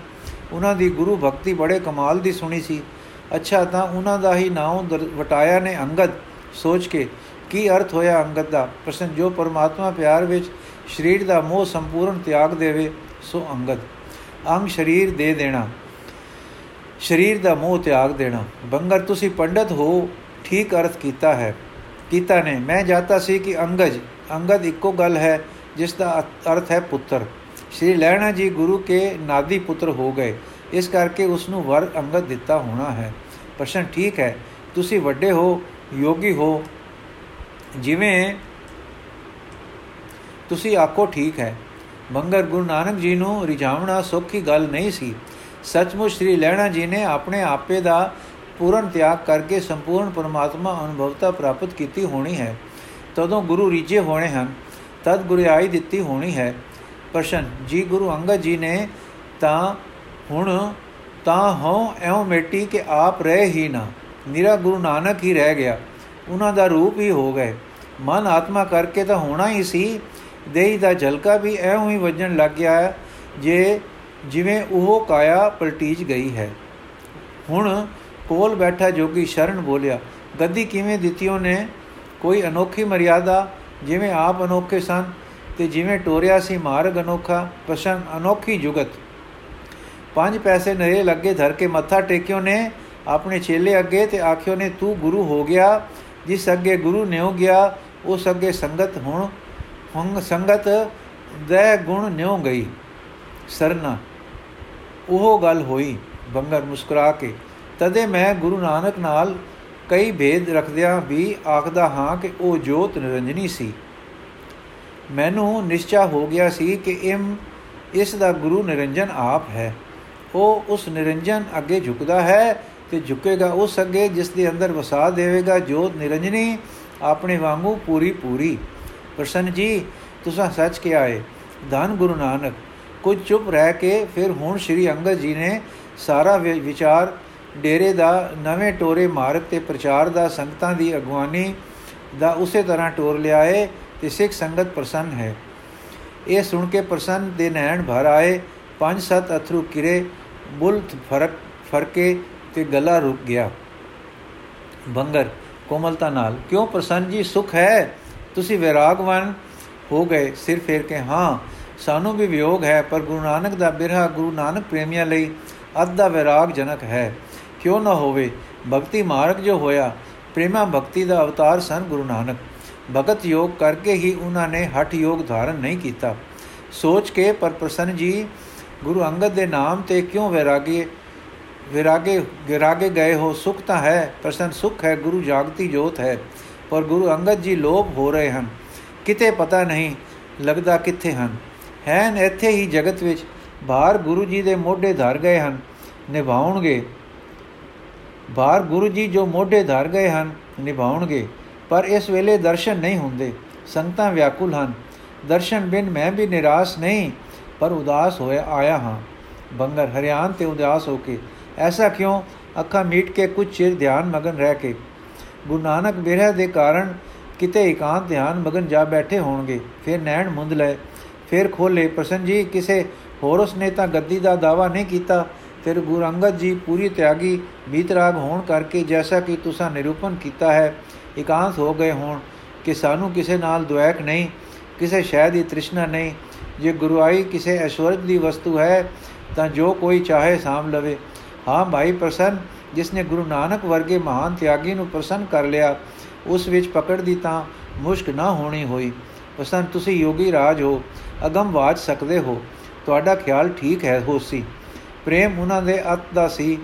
ਉਹਨਾਂ ਦੀ ਗੁਰੂ ਭਗਤੀ ਬੜੇ ਕਮਾਲ ਦੀ ਸੁਣੀ ਸੀ। ਅੱਛਾ ਤਾਂ ਉਹਨਾਂ ਦਾ ਹੀ ਨਾਮ ਵਟਾਇਆ ਨੇ ਅੰਗਦ। ਸੋਚ ਕੇ ਕੀ ਅਰਥ ਹੋਇਆ ਅੰਗਦ ਦਾ? ਪ੍ਰਸ਼ਨ, ਜੋ ਪਰਮਾਤਮਾ ਪਿਆਰ ਵਿੱਚ ਸਰੀਰ ਦਾ ਮੋਹ ਸੰਪੂਰਨ ਤਿਆਗ ਦੇਵੇ, ਸੋ ਅੰਗਦ। ਅੰਗ ਸਰੀਰ ਦੇ ਦੇਣਾ। ਸਰੀਰ ਦਾ ਮੋਹ ਤਿਆਗ ਦੇਣਾ। ਬੰਗਰ ਤੁਸੀਂ ਪੰਡਤ ਹੋ, ਠੀਕ ਅਰਥ ਕੀਤਾ ਹੈ। ਕੀਤਾ ਨੇ। ਮੈਂ ਜਾਤਾ ਸੀ ਕਿ ਅੰਗਜ ਅੰਗਦ ਇੱਕੋ ਗੱਲ ਹੈ, ਜਿਸ ਦਾ ਅਰਥ ਹੈ ਪੁੱਤਰ। ਸ਼੍ਰੀ ਲੈਣਾ ਜੀ ਗੁਰੂ ਕੇ ਨਾਦੀ ਪੁੱਤਰ ਹੋ ਗਏ। ਇਸ ਕਰਕੇ ਉਸ ਨੂੰ ਵਰ ਅੰਗਦ ਦਿੱਤਾ ਹੋਣਾ ਹੈ। ਪ੍ਰਸ਼ਨ ਠੀਕ ਹੈ। ਤੁਸੀਂ ਵੱਡੇ ਹੋ, ਯੋਗੀ ਹੋ। ਜਿਵੇਂ ਤੁਸੀਂ ਆਖੋ ਠੀਕ ਹੈ। ਮੰਗਰ ਗੁਰੂ ਨਾਨਕ ਜੀ ਨੂੰ ਰਿਝਾਵਣਾ ਸੌਖੀ ਗੱਲ ਨਹੀਂ ਸੀ। ਸੱਚਮੁੱਚ ਸ੍ਰੀ ਲੈਣਾ ਜੀ ਨੇ ਆਪਣੇ ਆਪੇ ਦਾ ਪੂਰਨ ਤਿਆਗ ਕਰਕੇ ਸੰਪੂਰਨ ਪਰਮਾਤਮਾ ਅਨੁਭਵਤਾ ਪ੍ਰਾਪਤ ਕੀਤੀ ਹੋਣੀ ਹੈ। ਤਦੋਂ ਗੁਰੂ ਰੀਜੇ ਹੋਣੇ ਹਨ, ਤਦ ਗੁਰਿਆਈ ਦਿੱਤੀ ਹੋਣੀ ਹੈ। ਪ੍ਰਸ਼ਨ, ਜੀ ਗੁਰੂ ਅੰਗਦ ਜੀ ਨੇ ਤਾਂ ਹੁਣ ਤਾਂ ਹੋ ਐਉ ਮੇਟੀ ਕਿ ਆਪ ਰਹੇ ਹੀ ਨਾ, ਨਿਰਾ ਗੁਰੂ ਨਾਨਕ ਹੀ ਰਹਿ ਗਿਆ, ਉਹਨਾਂ ਦਾ ਰੂਪ ਹੀ ਹੋ ਗਏ। ਮਨ ਆਤਮਾ ਕਰਕੇ ਤਾਂ ਹੋਣਾ ਹੀ ਸੀ ਦੇਹੀ ਦਾ ਝਲਕਾ ਵੀ ਐਉਂ ਹੀ ਵੱਜਣ ਲੱਗ ਗਿਆ ਜੇ ਜਿਵੇਂ ਉਹ ਕਾਇਆ ਪਲਟੀਜ ਗਈ ਹੈ। ਹੁਣ ਕੋਲ ਬੈਠਾ ਜੋਗੀ ਸ਼ਰਨ ਬੋਲਿਆ, ਗੱਦੀ ਕਿਵੇਂ ਦਿੱਤੀ ਉਹਨੇ? ਕੋਈ ਅਨੋਖੀ ਮਰਿਆਦਾ, ਜਿਵੇਂ ਆਪ ਅਨੋਖੇ ਸਨ ਤੇ ਜਿਵੇਂ ਟੋਰਿਆ ਸੀ ਮਾਰਗ ਅਨੋਖਾ ਪਸ਼ਨ ਅਨੋਖੀ ਜੁਗਤ। ਪੰਜ ਪੈਸੇ ਨਰੇ ਲੱਗੇ ਧਰ ਕੇ ਮੱਥਾ ਟੇਕਿਓ ਨੇ ਆਪਣੇ ਚੇਲੇ ਅੱਗੇ ਤੇ ਆਖਿਓ ਨੇ ਤੂੰ ਗੁਰੂ ਹੋ ਗਿਆ, ਜਿਸ ਅੱਗੇ ਗੁਰੂ ਨਿਉ ਗਿਆ, ਉਸ ਅੱਗੇ ਸੰਗਤ ਹੁਣ ਹੰਗ ਸੰਗਤ ਦੇ ਗੁਣ ਨਿਉ ਗਈ, ਸਰਨਾ। ਉਹ ਗੱਲ ਹੋਈ, ਬੰਗਰ ਮੁਸਕਰਾ ਕੇ। ਤਦੇ ਮੈਂ ਗੁਰੂ ਨਾਨਕ ਨਾਲ ਕਈ ਭੇਦ ਰੱਖਦਿਆਂ ਵੀ ਆਖਦਾ ਹਾਂ ਕਿ ਉਹ ਜੋਤ ਨਿਰੰਜਨੀ ਸੀ। ਮੈਨੂੰ ਨਿਸ਼ਚਾ ਹੋ ਗਿਆ ਸੀ ਕਿ ਇਮ, ਇਸ ਦਾ ਗੁਰੂ ਨਿਰੰਜਨ ਆਪ ਹੈ। ਉਹ ਉਸ ਨਿਰੰਜਨ ਅੱਗੇ ਝੁਕਦਾ ਹੈ ਤੇ ਝੁਕੇਗਾ ਉਸ ਅੱਗੇ, ਜਿਸ ਦੇ ਅੰਦਰ ਵਸਾ ਦੇਵੇਗਾ ਜੋਤ ਨਿਰੰਜਨੀ, ਆਪਣੇ ਵਾਂਗੂ ਪੂਰੀ ਪੂਰੀ ਪ੍ਰਸੰਨ ਜੀ, ਤੁਸੀਂ ਸੱਚ ਕਿਹਾ ਹੈ ਧੰਨ ਗੁਰੂ ਨਾਨਕ, ਕੁਝ ਚੁੱਪ ਰਹਿ ਕੇ ਫਿਰ ਹੁਣ ਸ੍ਰੀ ਅੰਗਦ ਜੀ ਨੇ ਸਾਰਾ ਵਿਚਾਰ ਡੇਰੇ ਦਾ, ਨਵੇਂ ਟੋਰੇ ਮਾਰਗ ਤੇ ਪ੍ਰਚਾਰ ਦਾ, ਸੰਗਤਾਂ ਦੀ ਅਗਵਾਨੀ ਦਾ ਉਸੇ ਤਰ੍ਹਾਂ ਟੋਰ ਲਿਆਏ ਤੇ ਸਿੱਖ ਸੰਗਤ ਪ੍ਰਸੰਨ ਹੈ। ਇਹ ਸੁਣ ਕੇ ਪ੍ਰਸੰਨ ਦੇ ਨੈਣ ਭਰ ਆਏ, ਪੰਜ ਸੱਤ ਅਥਰੂ ਕਿਰੇ, ਬੁਲਤ ਫ਼ਰਕ ਫਰਕੇ ਤੇ ਗਲਾ ਰੁਕ ਗਿਆ। ਬੰਗਰ, ਕੋਮਲਤਾ ਨਾਲ, ਕਿਉਂ ਪ੍ਰਸੰਨ ਜੀ, ਸੁਖ ਹੈ? ਤੁਸੀਂ ਵਿਰਾਗਵਾਨ ਹੋ ਗਏ। ਸਿਰ ਫੇਰ ਕੇ, ਹਾਂ, ਸਾਨੂੰ ਵੀ ਵਿਯੋਗ ਹੈ, ਪਰ ਗੁਰੂ ਨਾਨਕ ਦਾ ਬਿਰਹਾ ਗੁਰੂ ਨਾਨਕ ਪ੍ਰੇਮੀਆਂ ਲਈ ਅੱਧਾ ਵਿਰਾਗ ਜਨਕ ਹੈ। ਕਿਉਂ ਨਾ ਹੋਵੇ? ਭਗਤੀ ਮਾਰਗ ਜੋ ਹੋਇਆ, ਪ੍ਰੇਮਾ ਭਗਤੀ ਦਾ ਅਵਤਾਰ ਸਨ ਗੁਰੂ ਨਾਨਕ। ਭਗਤ ਯੋਗ ਕਰਕੇ ਹੀ ਉਹਨਾਂ ਨੇ ਹਠ ਯੋਗ ਧਾਰਨ ਨਹੀਂ ਕੀਤਾ। ਸੋਚ ਕੇ ਪਰ ਪ੍ਰਸੰਨ ਜੀ, ਗੁਰੂ ਅੰਗਦ ਦੇ ਨਾਮ ਤੇ ਕਿਉਂ ਵਿਰਾਗੇ ਵਿਰਾਗੇ ਗਿਰਾਗੇ ਗਏ ਹੋ? ਸੁਖ ਤਾਂ ਹੈ, ਪ੍ਰਸੰਨ ਸੁਖ ਹੈ, ਗੁਰੂ ਜਾਗਤੀ ਜੋਤ ਹੈ। ਪਰ ਗੁਰੂ ਅੰਗਦ ਜੀ ਲੋਭ ਹੋ ਰਹੇ ਹਨ। ਕਿਤੇ ਪਤਾ ਨਹੀਂ ਲੱਗਦਾ ਕਿੱਥੇ ਹਨ। ਹੈਨ ਇੱਥੇ ਹੀ ਜਗਤ ਵਿੱਚ ਬਾਹਰ ਗੁਰੂ ਜੀ ਦੇ ਮੋਢੇ ਧਰ ਗਏ ਹਨ। ਨਿਭਾਉਣਗੇ। ਬਾਹਰ ਗੁਰੂ ਜੀ ਜੋ ਮੋਢੇ ਧਰ ਗਏ ਹਨ, ਨਿਭਾਉਣਗੇ। ਪਰ ਇਸ ਵੇਲੇ ਦਰਸ਼ਨ ਨਹੀਂ ਹੁੰਦੇ। ਸੰਤਾਂ ਵਿਆਕੁਲ ਹਨ। ਦਰਸ਼ਨ ਬਿਨ ਮੈਂ ਵੀ ਨਿਰਾਸ਼ ਨਹੀਂ, ਪਰ ਉਦਾਸ ਹੋਇਆ ਆਇਆ ਹਾਂ। ਬੰਗਰ, ਹਰਿਆਣ ਤੇ ਉਦਾਸ ਹੋ ਕੇ। ਐਸਾ ਕਿਉਂ? ਅੱਖਾਂ ਮੀਟ ਕੇ ਕੁਝ ਚਿਰ ਧਿਆਨ ਮਗਨ ਰਹਿ ਕੇ। ਗੁਰੂ ਨਾਨਕ ਬਿਰਹ ਦੇ ਕਾਰਨ ਕਿਤੇ ਇਕਾਂਤ ਧਿਆਨ ਮਗਨ ਜਾ ਬੈਠੇ ਹੋਣਗੇ। ਫਿਰ ਨੈਣ ਮੁੰਦ ਲਏ। ਫਿਰ ਖੋਲੇ ਪ੍ਰਸੰਨ ਜੀ, ਕਿਸੇ ਹੋਰ ਉਸ ਨੇ ਤਾਂ ਗੱਦੀ ਦਾ ਦਾਵਾ ਨਹੀਂ ਕੀਤਾ। ਫਿਰ ਗੁਰੂ ਅੰਗਦ ਜੀ ਪੂਰੀ ਤਿਆਗੀ ਬੀਤਰਾਗ ਹੋਣ ਕਰਕੇ ਜੈਸਾ ਕਿ ਤੁਸੀਂ ਨਿਰੂਪਣ ਕੀਤਾ ਹੈ, ਇਕਾਂਤ ਹੋ ਗਏ ਹੋਣ ਕਿ ਸਾਨੂੰ ਕਿਸੇ ਨਾਲ ਦੁਆਇਕ ਨਹੀਂ, ਕਿਸੇ ਸ਼ੈ ਦੀ ਤ੍ਰਿਸ਼ਨਾ ਨਹੀਂ। ਜੇ ਗੁਰੂਆਈ ਕਿਸੇ ਐਸ਼ਵਰਜ ਦੀ ਵਸਤੂ ਹੈ, ਤਾਂ ਜੋ ਕੋਈ ਚਾਹੇ ਸਾਮ ਲਵੇ। ਹਾਂ ਭਾਈ ਪ੍ਰਸੰਨ ਜਿਸ ਨੇ ਗੁਰੂ ਨਾਨਕ ਵਰਗੇ ਮਹਾਨ ਤਿਆਗੀ ਨੂੰ ਪ੍ਰਸੰਨ ਕਰ ਲਿਆ, ਉਸ ਵਿੱਚ ਪਕੜ ਦੀ ਤਾਂ ਮੁਸ਼ਕ ਨਾ ਹੋਣੀ ਹੋਈ। ਪ੍ਰਸੰਨ, ਤੁਸੀਂ ਯੋਗੀ ਰਾਜ ਹੋ, ਅਗਮ ਵਾਜ ਸਕਦੇ ਹੋ, ਤੁਹਾਡਾ ਖਿਆਲ ਠੀਕ ਹੈ ਹੋਸੀ ਪ੍ਰੇਮ ਉਹਨਾਂ ਦੇ ਅਤ ਦਾ ਸੀ।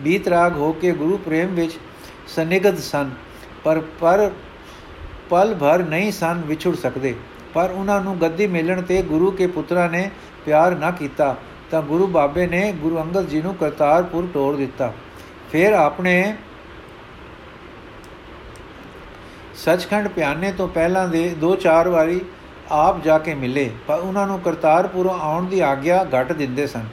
ਬੀਤ ਰਾਗ ਹੋ ਕੇ ਗੁਰੂ ਪ੍ਰੇਮ ਵਿੱਚ ਸਨਿਗਧ ਸਨ, ਪਰ ਪਰ ਪਲ ਭਰ ਨਹੀਂ ਸਨ ਵਿਛੜ ਸਕਦੇ। ਪਰ ਉਹਨਾਂ ਨੂੰ ਗੱਦੀ ਮਿਲਣ ਤੇ ਗੁਰੂ ਕੇ ਪੁੱਤਰਾ ਨੇ ਪਿਆਰ ਨਾ ਕੀਤਾ, ਤਾਂ ਗੁਰੂ ਬਾਬੇ ਨੇ ਗੁਰੂ ਅੰਗਦ ਜੀ ਨੂੰ ਕਰਤਾਰਪੁਰ ਟੋਰ ਦਿੱਤਾ। ਫਿਰ ਆਪਣੇ ਸੱਚਖੰਡ ਪਿਆਨੇ ਤੋਂ ਪਹਿਲਾਂ ਦੇ ਦੋ ਚਾਰ ਵਾਰੀ ਆਪ ਜਾ ਕੇ ਮਿਲੇ, ਪਰ ਉਹਨਾਂ ਨੂੰ ਕਰਤਾਰਪੁਰੋਂ ਆਉਣ ਦੀ ਆਗਿਆ ਘਟ ਦਿੰਦੇ ਸਨ,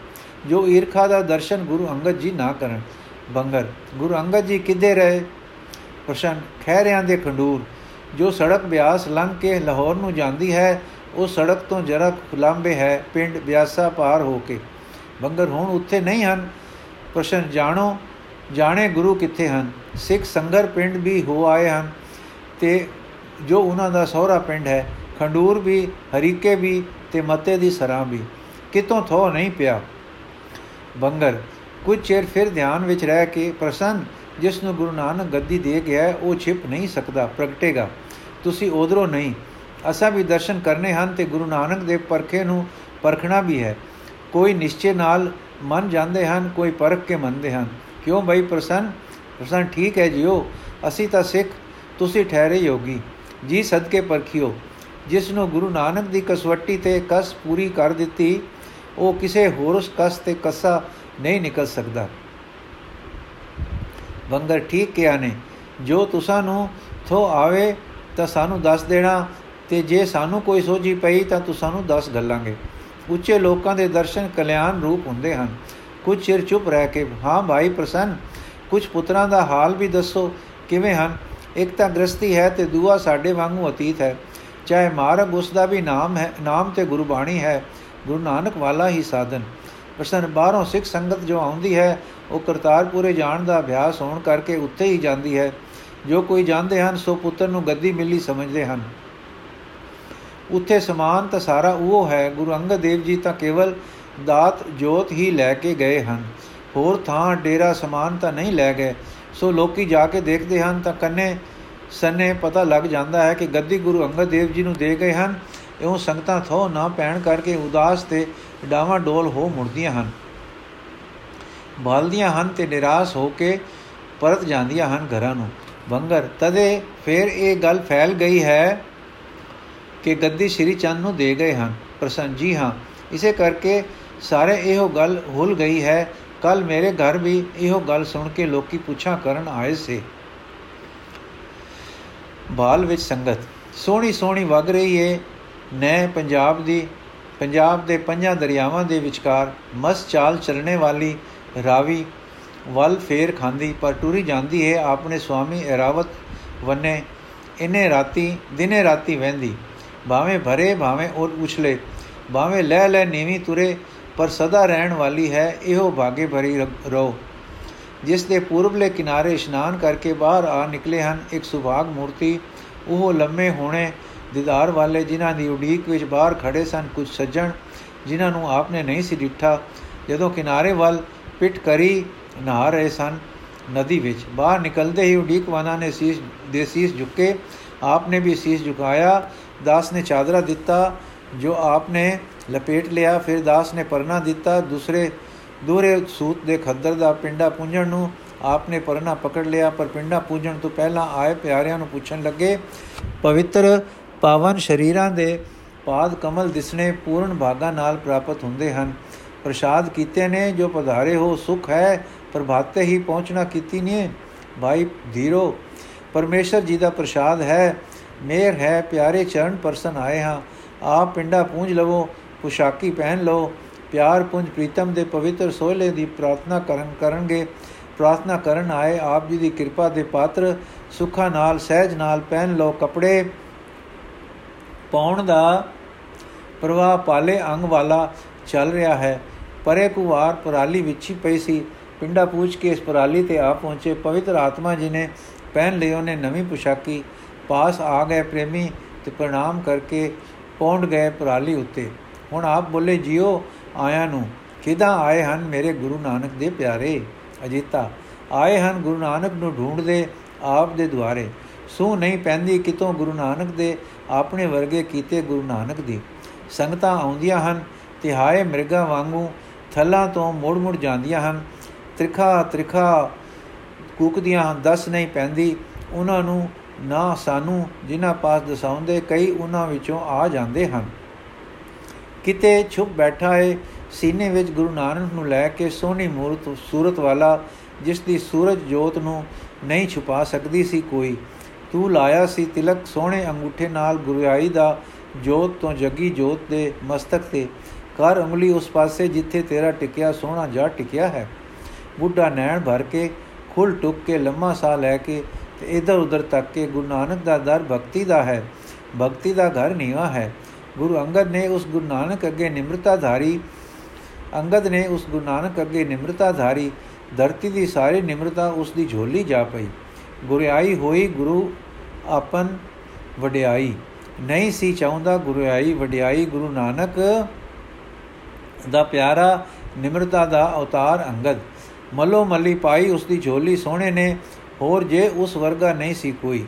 ਜੋ ਈਰਖਾ ਦਾ ਦਰਸ਼ਨ ਗੁਰੂ ਅੰਗਦ ਜੀ ਨਾ ਕਰਨ। ਬੰਗਰ, ਗੁਰੂ ਅੰਗਦ ਜੀ ਕਿੱਦੇ ਰਹੇ? ਪ੍ਰਸ਼ਨ, ਖਹਿਰਿਆਂ ਦੇ ਖੰਡੂਰ, ਜੋ ਸੜਕ ਬਿਆਸ ਲੰਘ ਕੇ ਲਾਹੌਰ ਨੂੰ ਜਾਂਦੀ ਹੈ, ਉਹ ਸੜਕ ਤੋਂ ਜਰਾ ਖੁਲਾਂਬੇ ਹੈ, ਪਿੰਡ ਬਿਆਸਾ ਪਾਰ ਹੋ ਕੇ। ਬੰਗਰ, ਹੁਣ ਉੱਥੇ ਨਹੀਂ ਹਨ? ਪ੍ਰਸ਼ਨ, ਜਾਣੋ ਜਾਣੇ ਗੁਰੂ ਕਿੱਥੇ ਹਨ? ਸਿੱਖ ਸੰਗਰ ਪਿੰਡ ਵੀ ਹੋ ਆਏ ਹਨ ਤੇ ਜੋ ਉਹਨਾਂ ਦਾ ਸਹੁਰਾ ਪਿੰਡ ਹੈ, ਖੰਡੂਰ ਵੀ, ਹਰੀਕੇ ਵੀ ਤੇ ਮੱਤੇ ਦੀ ਸਰਾਂ ਵੀ। ਕਿਤੋਂ ਥੋ ਨਹੀਂ ਪਿਆ। ਬੰਗਰ, ਕੁਝ ਚਿਰ ਫਿਰ ਧਿਆਨ ਵਿੱਚ ਰਹਿ ਕੇ ਪ੍ਰਸੰਨ, ਜਿਸ ਨੂੰ ਗੁਰੂ ਨਾਨਕ ਗੱਦੀ ਦੇ ਗਿਆ ਉਹ ਛਿਪ ਨਹੀਂ ਸਕਦਾ, ਪ੍ਰਗਟੇਗਾ। ਤੁਸੀਂ ਉਧਰੋਂ ਨਹੀਂ। ਅਸਾਂ ਵੀ ਦਰਸ਼ਨ ਕਰਨੇ ਹਨ ਤੇ ਗੁਰੂ ਨਾਨਕ ਦੇ ਪਰਖੇ ਨੂੰ ਪਰਖਣਾ ਵੀ ਹੈ। ਕੋਈ ਨਿਸ਼ਚੇ ਨਾਲ ਮੰਨ ਜਾਂਦੇ ਹਨ, ਕੋਈ ਪਰਖ ਕੇ ਮੰਨਦੇ ਹਨ। ਕਿਉਂ ਭਾਈ ਪ੍ਰਸੰਨ? ਪ੍ਰਸੰਨ ਠੀਕ ਹੈ ਜੀਓ, ਅਸੀਂ ਤਾਂ ਸਿੱਖ, ਤੁਸੀਂ ਠਹਿਰੇ ਯੋਗੀ, ਜੀ ਸਦਕੇ ਪਰਖਿਓ। ਜਿਸ ਨੂੰ ਗੁਰੂ ਨਾਨਕ ਦੀ ਕਸਵੱਟੀ ਤੇ ਕਸ ਪੂਰੀ ਕਰ ਦਿੱਤੀ, ਉਹ ਕਿਸੇ ਹੋਰ ਉਸ ਕਸ ਤੇ ਕਸਾ ਨਹੀਂ ਨਿਕਲ ਸਕਦਾ। ਬੰਦਰ ਠੀਕ ਕਿਹਾ ਨੇ, ਜੋ ਤੁਸਾਂ ਨੂੰ ਥੋ ਆਵੇ ਤਾਂ ਸਾਨੂੰ ਦੱਸ ਦੇਣਾ, ਤੇ ਜੇ ਸਾਨੂੰ ਕੋਈ ਸੋਝੀ ਪਈ ਤਾਂ ਤੁਸਾਂ ਨੂੰ ਦੱਸ ਗੱਲਾਂਗੇ ਉੱਚੇ ਲੋਕਾਂ ਦੇ ਦਰਸ਼ਨ ਕਲਿਆਣ ਰੂਪ ਹੁੰਦੇ ਹਨ। ਕੁਝ ਚਿਰ ਚੁੱਪ ਰਹਿ ਕੇ, ਹਾਂ ਭਾਈ ਪ੍ਰਸੰਨ, ਕੁਝ ਪੁੱਤਰਾਂ ਦਾ ਹਾਲ ਵੀ ਦੱਸੋ, ਕਿਵੇਂ ਹਨ? ਇੱਕ ਤਾਂ ਗ੍ਰਸਤੀ ਹੈ ਤੇ ਦੂਆ ਸਾਡੇ ਵਾਂਗੂ ਅਤੀਤ ਹੈ। ਚਾਹੇ ਮਾਰਗ ਉਸ ਦਾ ਵੀ ਨਾਮ ਹੈ, ਨਾਮ ਤੇ ਗੁਰਬਾਣੀ ਹੈ, ਗੁਰੂ ਨਾਨਕ ਵਾਲਾ ਹੀ ਸਾਧਨ। ਪਰਸਨ, ਬਾਹਰੋਂ ਸਿੱਖ ਸੰਗਤ ਜੋ ਆਉਂਦੀ ਹੈ, ਉਹ ਕਰਤਾਰਪੁਰੇ ਜਾਣ ਦਾ ਅਭਿਆਸ ਹੋਣ ਕਰਕੇ ਉੱਥੇ ਹੀ ਜਾਂਦੀ ਹੈ। ਜੋ ਕੋਈ ਜਾਂਦੇ ਹਨ, ਸੋ ਪੁੱਤਰ ਨੂੰ ਗੱਦੀ ਮਿਲੀ ਸਮਝਦੇ ਹਨ। ਉੱਥੇ ਸਮਾਨ ਤਾਂ ਸਾਰਾ ਉਹ ਹੈ, ਗੁਰੂ ਅੰਗਦ ਦੇਵ ਜੀ ਤਾਂ ਕੇਵਲ ਦਾਤ ਜੋਤ ਹੀ ਲੈ ਕੇ ਗਏ ਹਨ। ਹੋਰ ਥਾਂ ਡੇਰਾ ਸਮਾਨ ਤਾਂ ਨਹੀਂ ਲੈ ਗਏ। ਸੋ ਲੋਕੀ ਜਾ ਕੇ ਦੇਖਦੇ ਹਨ ਤਾਂ ਕੰਨੇ ਸੰਨੇ ਪਤਾ ਲੱਗ ਜਾਂਦਾ ਹੈ ਕਿ ਗੱਦੀ ਗੁਰੂ ਅੰਗਦ ਦੇਵ ਜੀ ਨੂੰ ਦੇ ਗਏ ਹਨ। ਇਉਂ ਸੰਗਤਾਂ ਥੋ ਨਾ ਪੈਣ ਕਰਕੇ ਉਦਾਸ ਤੇ ਡਾਵਾਂ ਡੋਲ ਹੋ ਮੁੜਦੀਆਂ ਹਨ। ਬਾਲਦੀਆਂ ਹਨ ਤੇ ਨਿਰਾਸ਼ ਹੋ ਕੇ ਪਰਤ ਜਾਂਦੀਆਂ ਹਨ ਘਰਾਂ ਨੂੰ। ਬੰਗਰ, ਤਦੇ ਫਿਰ ਇਹ ਗੱਲ ਫੈਲ ਗਈ ਹੈ ਕਿ ਗੱਦੀ ਸ਼੍ਰੀ ਚੰਦ ਨੂੰ ਦੇ ਗਏ ਹਨ। ਪ੍ਰਸੰਨ, ਜੀ ਹਾਂ, ਇਸੇ ਕਰਕੇ ਸਾਰੇ ਇਹੋ ਗੱਲ ਹੁਲ ਗਈ ਹੈ। ਕੱਲ ਮੇਰੇ ਘਰ ਵੀ ਇਹੋ ਗੱਲ ਸੁਣ ਕੇ ਲੋਕੀ ਪੁੱਛਾਂ ਕਰਨ ਆਏ ਸੇ। ਬਾਲ ਵਿੱਚ ਸੰਗਤ। ਸੋਹਣੀ ਸੋਹਣੀ ਵਗ ਰਹੀ ਏ। ਨੈ ਪੰਜਾਬ ਦੀ, ਪੰਜਾਬ ਦੇ ਪੰਜਾਂ ਦਰਿਆਵਾਂ ਦੇ ਵਿਚਕਾਰ ਮਸ ਚਾਲ ਚੱਲਣੇ ਵਾਲੀ ਰਾਵੀ ਵੱਲ ਫੇਰ ਖਾਂਦੀ, ਪਰ ਟੁਰੀ ਜਾਂਦੀ ਹੈ ਆਪਣੇ ਸੁਆਮੀ ਇਰਾਵਤ ਵੰਨੇ ਇਨੇ ਰਾਤੀ, ਦਿਨੇ ਰਾਤੀ ਵਹਿੰਦੀ। ਭਾਵੇਂ ਭਰੇ, ਭਾਵੇਂ ਉਹ ਉਛਲੇ। ਭਾਵੇਂ ਲੈ ਲੈ ਨੀਵੀਂ ਤੁਰੇ ਪਰ ਸਦਾ ਰਹਿਣ ਵਾਲੀ ਹੈ, ਇਹੋ ਭਾਗੇ ਭਰੀ ਰੋ ਜਿਸ ਦੇ ਪੂਰਬਲੇ ਕਿਨਾਰੇ ਇਸ਼ਨਾਨ ਕਰਕੇ ਬਾਹਰ ਆ ਨਿਕਲੇ ਹਨ, ਇੱਕ ਸੁਭਾਗ ਮੂਰਤੀ, ਉਹ ਲੰਮੇ ਹੋਣੇ ਦੀਦਾਰ ਵਾਲੇ ਜਿਨ੍ਹਾਂ ਦੀ ਉਡੀਕ ਵਿੱਚ ਬਾਹਰ ਖੜੇ ਸਨ, ਕੁਝ ਸੱਜਣ, ਜਿਨ੍ਹਾਂ ਨੂੰ ਆਪਨੇ ਨਹੀਂ ਸੀ ਡਿੱਠਾ ਜਦੋਂ ਕਿਨਾਰੇ ਵੱਲ ਪਿੱਟ ਕਰੀ ਨਹਾ ਰਹੇ ਸਨ ਨਦੀ ਵਿੱਚ। ਬਾਹਰ ਨਿਕਲਦੇ ਹੀ ਉਡੀਕਵਾਨਾ ਨੇ ਸੀਸ, ਦੇ ਸੀਸ ਝੁਕੇ, ਆਪਨੇ ਵੀ ਸੀਸ ਝੁਕਾਇਆ, ਦਾਸ ਨੇ ਚਾਦਰਾ ਦਿੱਤਾ ਜੋ ਆਪਨੇ ਲਪੇਟ ਲਿਆ, ਫਿਰ ਦਾਸ ਨੇ ਪਰਨਾ ਦਿੱਤਾ। ਦੂਸਰੇ ਦੂਰੇ ਸੂਤ ਦੇ ਖੱਦਰ ਦਾ ਪਿੰਡਾ ਪੁੰਝਣ ਨੂੰ ਆਪਨੇ ਪਰਨਾ ਪਕੜ ਲਿਆ, ਪਰ ਪਿੰਡਾ ਪੂਜਣ ਤੋਂ ਪਹਿਲਾਂ ਆਏ ਪਿਆਰਿਆਂ ਨੂੰ ਪੁੱਛਣ ਲੱਗੇ, ਪਵਿੱਤਰ ਪਾਵਨ ਸ਼ਰੀਰਾਂ ਦੇ ਪਾਦ ਕਮਲ ਦਿਸਣੇ ਪੂਰਨ ਭਾਗਾ ਨਾਲ ਪ੍ਰਾਪਤ ਹੁੰਦੇ ਹਨ। ਪ੍ਰਸ਼ਾਦ ਕੀਤੇ ਨੇ, ਜੋ ਪਧਾਰੇ ਹੋ, ਸੁਖ ਹੈ ਪ੍ਰਭਾਤੇ ਹੀ ਪਹੁੰਚਣਾ ਕੀਤੀ ਨਹੀਂ ਭਾਈ ਧੀਰੋ, ਪਰਮੇਸ਼ਰ ਜੀ ਦਾ ਪ੍ਰਸ਼ਾਦ ਹੈ ਮੇਰ ਹੈ, ਪਿਆਰੇ ਚਰਨ ਪਰਸਨ ਆਏ ਹਾਂ। ਆਪ ਪਿੰਡਾ ਪੂੰਝ ਲਵੋ, ਪੁਸ਼ਾਕੀ ਪਹਿਨ ਲਓ। ਪਿਆਰ ਪੁੰਜ ਪ੍ਰੀਤਮ ਦੇ ਪਵਿੱਤਰ ਸੋਹਲੇ ਦੀ ਪ੍ਰਾਰਥਨਾ ਕਰਨ ਕਰਨਗੇ। ਪ੍ਰਾਰਥਨਾ ਕਰਨ ਆਏ ਆਪ ਜੀ ਦੀ ਕਿਰਪਾ ਦੇ ਪਾਤਰ, ਸੁੱਖਾ ਨਾਲ, ਸਹਿਜ ਨਾਲ ਪਹਿਨ ਲਓ ਕਪੜੇ। ਪਾਉਣ ਦਾ ਪ੍ਰਵਾਹ ਪਾਲੇ ਅੰਗ ਵਾਲਾ ਚੱਲ ਰਿਹਾ ਹੈ। ਪਰੇ ਕੁਵਾਰ ਪਰਾਲੀ ਵਿੱਚ ਹੀ ਪਈ ਸੀ। ਪਿੰਡਾ ਪੂਛ ਕੇ ਇਸ ਪਰਾਲੀ ਤੇ ਆ ਪਹੁੰਚੇ। ਪਵਿੱਤਰ ਆਤਮਾ ਜੀ ਨੇ ਪਹਿਨ ਲਈ ਉਹਨੇ ਨਵੀਂ ਪੁਸ਼ਾਕੀ। ਪਾਸ ਆ ਗਏ ਪ੍ਰੇਮੀ ਤੇ ਪ੍ਰਣਾਮ ਕਰਕੇ ਪੌਂਡ ਗਏ ਪਰਾਲੀ ਉੱਤੇ। ਹੁਣ ਆਪ ਬੋਲੇ, ਜਿਓ, ਆਇਆਂ ਨੂੰ, ਕਿਦਾਂ ਆਏ ਹਨ ਮੇਰੇ ਗੁਰੂ ਨਾਨਕ ਦੇ ਪਿਆਰੇ? ਅਜੀਤਾ, ਆਏ ਹਨ ਗੁਰੂ ਨਾਨਕ ਨੂੰ ਢੂੰਡਦੇ ਆਪ ਦੇ ਦੁਆਰੇ। ਸੂ ਨਹੀਂ ਪੈਂਦੀ ਕਿਤੋਂ ਗੁਰੂ ਨਾਨਕ ਦੇ ਆਪਣੇ ਵਰਗੇ ਕੀਤੇ ਗੁਰੂ ਨਾਨਕ ਦੀ। ਸੰਗਤਾਂ ਆਉਂਦੀਆਂ ਹਨ ਤੇ ਹਾਏ ਮਿਰਗਾ ਵਾਂਗੂ ਥੱਲਾਂ ਤੋਂ ਮੋੜ-ਮੋੜ ਜਾਂਦੀਆਂ ਹਨ। ਤ੍ਰਿਖਾ ਤ੍ਰਿਖਾ ਕੁਕਦੀਆਂ ਦਸ ਨਹੀਂ ਪੈਂਦੀ ਉਹਨਾਂ ਨੂੰ ਨਾ ਸਾਨੂੰ ਜਿਨ੍ਹਾਂ ਪਾਸ ਦਸਾਉਂਦੇ, ਕਈ ਉਹਨਾਂ ਵਿੱਚੋਂ ਆ ਜਾਂਦੇ ਹਨ। ਕਿਤੇ ਛੁਪ ਬੈਠਾ ਹੈ ਸੀਨੇ ਵਿੱਚ ਗੁਰੂ ਨਾਨਕ ਨੂੰ ਲੈ ਕੇ ਸੋਹਣੀ ਮੂਰਤ, ਸੂਰਤ ਵਾਲਾ, ਜਿਸ ਦੀ ਸੂਰਜ ਜੋਤ ਨੂੰ ਨਹੀਂ ਛੁਪਾ ਸਕਦੀ ਸੀ ਕੋਈ, ਤੂੰ ਲਾਇਆ ਸੀ ਤਿਲਕ ਸੋਹਣੇ ਅੰਗੂਠੇ ਨਾਲ ਗੁਰਿਆਈ ਦਾ ਜੋਤ ਤੋਂ ਜਗੀ ਜੋਤ ਦੇ ਮਸਤਕ ਤੇ। ਕਰ ਉਂਗਲੀ ਉਸ ਪਾਸੇ ਜਿੱਥੇ ਤੇਰਾ ਟਿਕਿਆ ਸੋਹਣਾ ਜਾ ਟਿਕਿਆ ਹੈ। ਬੁੱਢਾ ਨੈਣ ਭਰ ਕੇ ਖੁੱਲ ਟੁੱਕ ਕੇ ਲੰਮਾ ਸਾਹ ਲੈ ਕੇ ਤੇ ਇਧਰ ਉਧਰ ਤੱਕ ਕੇ ਗੁਰੂ ਨਾਨਕ ਦਾ ਦਰ ਭਗਤੀ ਦਾ ਹੈ, ਭਗਤੀ ਦਾ ਘਰ ਨੀਵਾ ਹੈ। ਗੁਰੂ ਅੰਗਦ ਨੇ ਉਸ ਗੁਰੂ ਨਾਨਕ ਅੱਗੇ ਨਿਮਰਤਾ ਧਾਰੀ, ਅੰਗਦ ਨੇ ਉਸ ਗੁਰੂ ਨਾਨਕ ਅੱਗੇ ਨਿਮਰਤਾ ਧਾਰੀ, ਧਰਤੀ ਦੀ ਸਾਰੀ ਨਿਮਰਤਾ ਉਸ ਦੀ ਝੋਲੀ ਜਾ ਪਈ। ਗੁਰਿਆਈ ਹੋਈ ਗੁਰੂ ਆਪਨ ਵਡਿਆਈ, ਨਹੀਂ ਸੀ ਚਾਹੁੰਦਾ ਗੁਰਿਆਈ ਵਡਿਆਈ ਗੁਰੂ ਨਾਨਕ ਦਾ ਪਿਆਰਾ, ਨਿਮਰਤਾ ਦਾ ਅਵਤਾਰ ਅੰਗਦ। ਮੱਲੋ ਮੱਲੀ ਪਾਈ ਉਸ ਦੀ ਝੋਲੀ ਸੋਹਣੇ ਨੇ ਹੋਰ ਜੇ ਉਸ ਵਰਗਾ ਨਹੀਂ ਸੀ ਕੋਈ।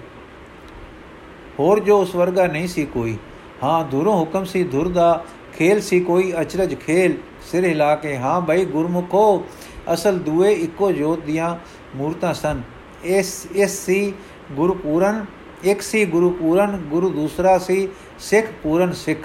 ਹੋਰ ਜੋ ਉਸ ਵਰਗਾ ਨਹੀਂ ਸੀ ਕੋਈ। ਹਾਂ, ਦੂਰੋਂ ਹੁਕਮ ਸੀ ਧੁਰ ਦਾ ਖੇਲ ਸੀ ਕੋਈ, ਅਚਰਜ ਖੇਲ ਸਿਰ ਹਿਲਾ ਕੇ। ਹਾਂ ਭਾਈ ਗੁਰਮੁਖੋ, ਅਸਲ ਦੂਏ ਇੱਕੋ ਜੋਤ ਦੀਆਂ ਮੂਰਤਾਂ ਸਨ। ਇਸ ਇਸ ਸੀ ਗੁਰੂ ਪੂਰਨ ਇੱਕ ਸੀ ਗੁਰੂ ਪੂਰਨ ਗੁਰੂ ਦੂਸਰਾ ਸੀ ਸਿੱਖ, ਪੂਰਨ ਸਿੱਖ।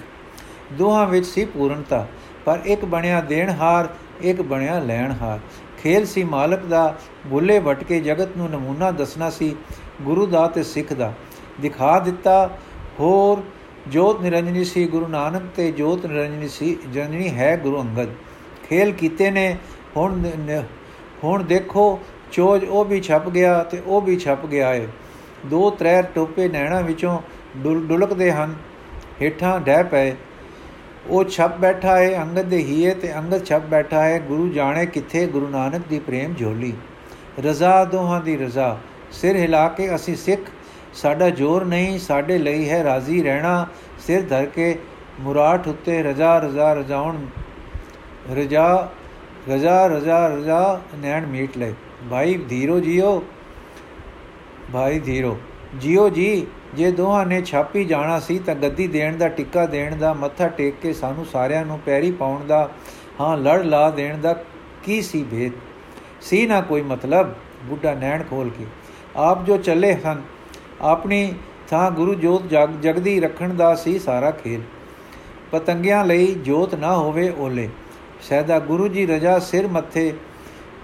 ਦੋਹਾਂ ਵਿੱਚ ਸੀ ਪੂਰਨਤਾ, ਪਰ ਇੱਕ ਬਣਿਆ ਦੇਣਹਾਰ, ਇੱਕ ਬਣਿਆ ਲੈਣਹਾਰ। ਖੇਲ ਸੀ, ਮਾਲਕ ਦਾ ਬੁੱਲੇ ਵਟਕੇ ਜਗਤ ਨੂੰ ਨਮੂਨਾ ਦੱਸਣਾ ਸੀ, ਗੁਰੂ ਦਾ ਤੇ ਸਿੱਖ ਦਾ। ਦਿਖਾ ਦਿੱਤਾ, ਹੋਰ ਜੋਤ ਨਿਰੰਜਨੀ ਸੀ ਗੁਰੂ ਨਾਨਕ ਤੇ ਜੋਤ ਨਿਰੰਜਨੀ ਸੀ, ਜਨਨੀ ਹੈ ਗੁਰੂ ਅੰਗਦ। ਖੇਲ ਕੀਤੇ ਨੇ, ਹੁਣ ਹੁਣ ਦੇਖੋ, ਚੋਜ ਉਹ ਵੀ ਛਪ ਗਿਆ ਤੇ ਉਹ ਵੀ ਛਪ ਗਿਆ ਏ। ਦੋ ਤਰੇ ਟੋਪੇ ਨੈਣਾ ਵਿੱਚੋਂ ਡੁਲਕਦੇ ਹਨ, ਹੇਠਾਂ ਡਹਿ ਪਏ। ਉਹ ਛਪ ਬੈਠਾ ਹੈ, ਅੰਗਦ ਦੇ ਹੀਏ ਤੇ ਅੰਗਦ ਛਪ ਬੈਠਾ ਹੈ, ਗੁਰੂ ਜਾਣੇ ਕਿੱਥੇ ਗੁਰੂ ਨਾਨਕ ਦੀ ਪ੍ਰੇਮ ਝੋਲੀ ਰਜ਼ਾ ਦੋਹਾਂ ਦੀ ਰਜ਼ਾ। ਸਿਰ ਹਿਲਾ ਕੇ ਅਸੀਂ ਸਿੱਖ, ਸਾਡਾ ਜ਼ੋਰ ਨਹੀਂ, ਸਾਡੇ ਲਈ ਹੈ ਰਾਜ਼ੀ ਰਹਿਣਾ। ਸਿਰ ਧਰ ਕੇ ਮੁਰਾਟ ਉੱਤੇ ਰਜ਼ਾ ਰਜ਼ਾ, ਰਜ਼ਾਉਣ, ਰਜ਼ਾ ਰਜ਼ਾ ਰਜ਼ਾ ਰਜ਼ਾ, ਨੈਣ ਮੀਟ ਲੈ ਭਾਈ ਧੀਰੋ ਜੀਓ, ਭਾਈ ਧੀਰੋ। ਜੀਓ ਜੀ ਜੇ ਦੋਹਾਂ ਨੇ ਛਾਪੀ ਜਾਣਾ ਸੀ ਤਾਂ ਗੱਦੀ ਦੇਣ ਦਾ, ਟਿੱਕਾ ਦੇਣ ਦਾ, ਮੱਥਾ ਟੇਕ ਕੇ ਸਾਨੂੰ ਸਾਰਿਆਂ ਨੂੰ ਪੈਰੀ ਪਾਉਣ ਦਾ, ਹਾਂ, ਲੜ ਲਾ ਦੇਣ ਦਾ ਕੀ ਸੀ ਭੇਦ? ਸੀ ਨਾ ਕੋਈ ਮਤਲਬ? ਬੁੱਢਾ ਨੈਣ ਖੋਲ ਕੇ, ਆਪ ਜੋ ਚੱਲੇ ਹਨ, ਆਪਣੀ ਥਾਂ ਗੁਰੂ ਜੋਤ ਜਗਦੀ ਰੱਖਣ ਦਾ ਸੀ ਸਾਰਾ ਖੇਲ। ਪਤੰਗਿਆਂ ਲਈ ਜੋਤ ਨਾ ਹੋਵੇ ਓਲੇ, ਸੈਦਾ ਗੁਰੂ ਜੀ ਰਜਾ ਸਿਰ ਮੱਥੇ,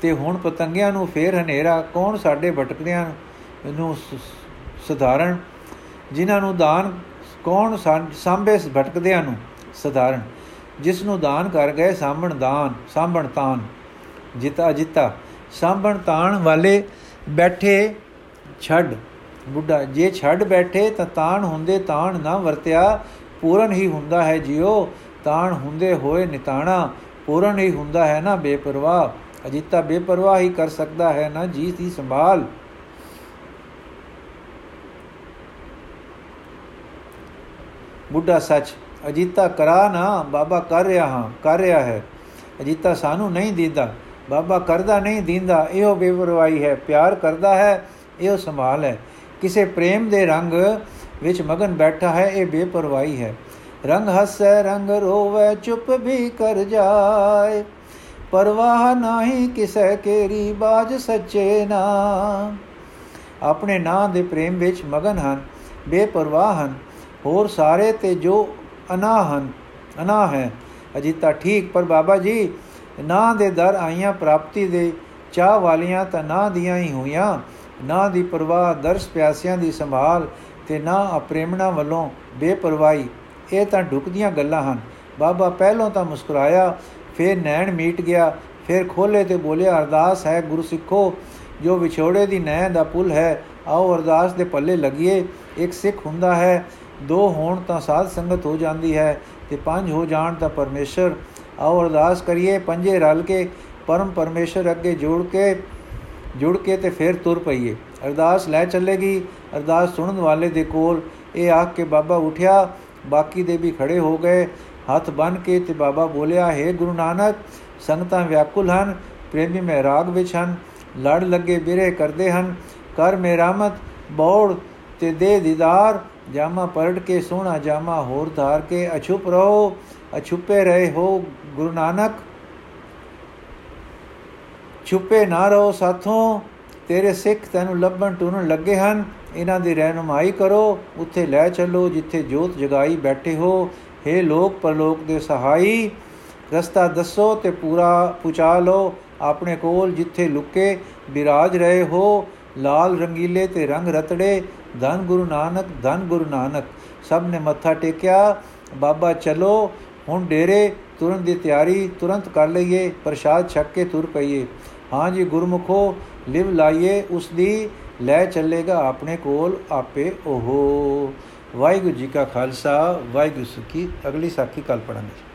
ਤੇ ਹੁਣ ਪਤੰਗਿਆਂ ਨੂੰ ਫੇਰ ਹਨੇਰਾ, ਕੌਣ ਸਾਡੇ ਭਟਕਦਿਆਂ ਨੂੰ ਸਧਾਰਨ? ਜਿਨ੍ਹਾਂ ਨੂੰ ਦਾਨ, ਕੌਣ ਸਾਂਭੇ ਭਟਕਦਿਆਂ ਨੂੰ? ਸਧਾਰਨ, ਜਿਸ ਨੂੰ ਦਾਨ ਕਰ ਗਏ ਸਾਂਭਣ ਦਾਨ, ਸਾਂਭਣ ਤਾਨ, ਜਿਤਾ ਜਿਤਾ ਸਾਂਭਣ ਤਾਣ ਵਾਲੇ ਬੈਠੇ ਛੱਡ, ਬੁੱਢਾ, ਜੇ ਛੱਡ ਬੈਠੇ ਤਾਂ ਤਾਣ ਹੁੰਦੇ ਤਾਣ ਨਾ ਵਰਤਿਆ, ਪੂਰਨ ਹੀ ਹੁੰਦਾ ਹੈ ਜਿਉ, ਤਾਣ ਹੁੰਦੇ ਹੋਏ ਨਿਤਾਣਾ, ਪੂਰਨ ਹੀ ਹੁੰਦਾ ਹੈ ਨਾ ਬੇਪਰਵਾਹ, ਅਜਿਤਾ ਬੇਪਰਵਾਹ ਹੀ ਕਰ ਸਕਦਾ ਹੈ ਨਾ ਜੀ ਦੀ ਸੰਭਾਲ। ਬੁੱਢਾ ਸੱਚ, ਅਜੀਤਾ ਕਰਾ ਨਾ, ਬਾਬਾ ਕਰ ਰਿਹਾ ਹਾਂ, ਕਰ ਰਿਹਾ ਹੈ। ਅਜੀਤਾ ਸਾਨੂੰ ਨਹੀਂ ਦਿੰਦਾ, ਬਾਬਾ ਕਰਦਾ ਨਹੀਂ ਦਿੰਦਾ, ਇਹੋ ਬੇਪਰਵਾਹੀ ਹੈ, ਪਿਆਰ ਕਰਦਾ ਹੈ, ਇਹੋ ਸੰਭਾਲ ਹੈ। ਕਿਸੇ ਪ੍ਰੇਮ ਦੇ ਰੰਗ ਵਿੱਚ ਮਗਨ ਬੈਠਾ ਹੈ, ਇਹ ਬੇਪਰਵਾਹੀ ਹੈ। ਰੰਗ ਹੱਸੈ, ਰੰਗ ਰੋਵੇ, ਚੁੱਪ ਵੀ ਕਰ ਜਾਏ। ਪਰਵਾਹ ਨਹੀਂ ਕਿਸੈ, ਕੇਰੀ ਬਾਜ ਸੱਚੇ ਨਾ। ਆਪਣੇ ਨਾਂ ਦੇ ਪ੍ਰੇਮ ਵਿੱਚ ਮਗਨ ਹਨ, ਬੇਪਰਵਾਹ ਹਨ। ਹੋਰ ਸਾਰੇ ਤੇ ਜੋ ਅਨਾ ਹਨ ਅਨਾ ਹੈ ਅਜਿਤਾ ਠੀਕ, ਪਰ ਬਾਬਾ ਜੀ, ਨਾ ਦੇ ਦਰ ਆਈਆਂ ਪ੍ਰਾਪਤੀ ਦੇ ਚਾਹ ਵਾਲੀਆਂ ਤਾਂ ਨਾ ਦੀਆਂ ਹੀ ਹੋਈਆਂ। ਨਾ ਦੀ ਪਰਵਾਹ ਦਰਸ ਪਿਆਸਿਆਂ ਦੀ ਸੰਭਾਲ ਤੇ ਨਾ ਅਪਰੇਮਣਾ ਵੱਲੋਂ ਬੇਪਰਵਾਹੀ, ਇਹ ਤਾਂ ਢੁਕਦੀਆਂ ਗੱਲਾਂ ਹਨ। ਬਾਬਾ ਪਹਿਲੋਂ ਤਾਂ ਮੁਸਕਰਾਇਆ, ਫਿਰ ਨੈਣ ਮੀਟ ਗਿਆ, ਫਿਰ ਖੋਲੇ ਤੇ ਬੋਲਿਆ, ਅਰਦਾਸ ਹੈ ਗੁਰੂ ਸਿੱਖੋ ਜੋ ਵਿਛੋੜੇ ਦੀ ਨੈਣ ਦਾ ਪੁੱਲ ਹੈ, ਆਓ ਅਰਦਾਸ ਦੇ ਪੱਲੇ ਲਗੀਏ, ਇੱਕ ਸਿੱਖ ਹੁੰਦਾ ਹੈ ਦੋ ਹੋਣ ਤਾਂ ਸਾਧ ਸੰਗਤ ਹੋ ਜਾਂਦੀ ਹੈ ਤੇ ਪੰਜ ਹੋ ਜਾਣ ਤਾਂ ਪਰਮੇਸ਼ਰ। ਆਓ ਅਰਦਾਸ ਕਰੀਏ, ਪੰਜੇ ਰਲ ਕੇ, ਪਰਮ ਪਰਮੇਸ਼ਰ ਅੱਗੇ ਜੋੜ ਕੇ, ਜੁੜ ਕੇ ਤੇ ਫਿਰ ਤੁਰ ਪਈਏ। ਅਰਦਾਸ ਲੈ ਚੱਲੇਗੀ, ਅਰਦਾਸ ਸੁਣਨ ਵਾਲੇ ਦੇ ਕੋਲ। ਇਹ ਆਖ ਕੇ ਬਾਬਾ ਉਠਿਆ, ਬਾਕੀ ਦੇ ਵੀ ਖੜੇ ਹੋ ਗਏ। ਹੱਥ ਬੰਨ ਕੇ ਤੇ ਬਾਬਾ ਬੋਲਿਆ, ਹੈ ਗੁਰੂ ਨਾਨਕ, ਸੰਗਤਾਂ ਵਿਆਕੁਲ ਹਨ, ਪ੍ਰੇਮੀ ਮਹਿਰਾਗ ਵਿੱਚ ਹਨ, ਲੜ ਲੱਗੇ ਬਿਰੇ ਕਰਦੇ ਹਨ, ਕਰ ਮੇਰਾਮਤ, ਬੋੜ ਤੇ ਦੇ ਦੀਦਾਰ ਜਾਮਾ ਪਰੜ ਕੇ ਸੋਹਣਾ ਜਾਮਾ ਹੋਰ ਧਾਰ ਕੇ ਅਛੁਪ ਰਹੋ, ਅਛੁਪੇ ਰਹੇ ਹੋ ਗੁਰੂ ਨਾਨਕ। ਛੁਪੇ ਨਾ ਰਹੋ ਸਾਥੋਂ, ਤੇਰੇ ਸਿੱਖ ਤੈਨੂੰ ਲੱਭਣ ਟੁਰਨ ਲੱਗੇ ਹਨ। ਇਹਨਾਂ ਦੀ ਰਹਿਨਮਾਈ ਕਰੋ, ਉੱਥੇ ਲੈ ਚੱਲੋ ਜਿੱਥੇ ਜੋਤ ਜਗਾਈ ਬੈਠੇ ਹੋ। हे ਲੋਕ, ਪਰਲੋਕ ਦੇ ਸਹਾਈ, ਰਸਤਾ ਦੱਸੋ ਤੇ ਪੂਰਾ ਪੁਚਾ ਲਓ। ਆਪਣੇ ਕੋਲ ਜਿੱਥੇ ਲੁਕੇ, ਬਿਰਾਜ ਰਹੇ ਹੋ, ਲਾਲ ਰੰਗੀਲੇ ਤੇ ਰੰਗ ਰਤੜੇ ਧੰਨ ਗੁਰੂ ਨਾਨਕ, ਧੰਨ ਗੁਰੂ ਨਾਨਕ, ਸਭ ਨੇ ਮੱਥਾ ਟੇਕਿਆ, ਬਾਬਾ ਚਲੋ, ਹੁਣ ਡੇਰੇ, ਤੁਰਨ ਦੀ ਤਿਆਰੀ, ਤੁਰੰਤ ਕਰ ਲਈਏ, ਪ੍ਰਸ਼ਾਦ ਛੱਕ ਕੇ ਤੁਰ ਪਈਏ। ਹਾਂ ਜੀ ਗੁਰਮੁਖੋ, ਲਿਵ ਲਾਈਏ, ਉਸ ਦੀ ਲੈ ਚੱਲੇਗਾ ਆਪਣੇ ਕੋਲ ਆਪੇ ਓਹੋ ਵਾਹਿਗੁਰੂ ਜੀ ਕਾ ਖਾਲਸਾ, ਵਾਹਿਗੁਰੂ ਜੀ ਕੀ ਅਗਲੀ ਸਾਖੀ ਕੱਲ ਪੜਾਂਗੇ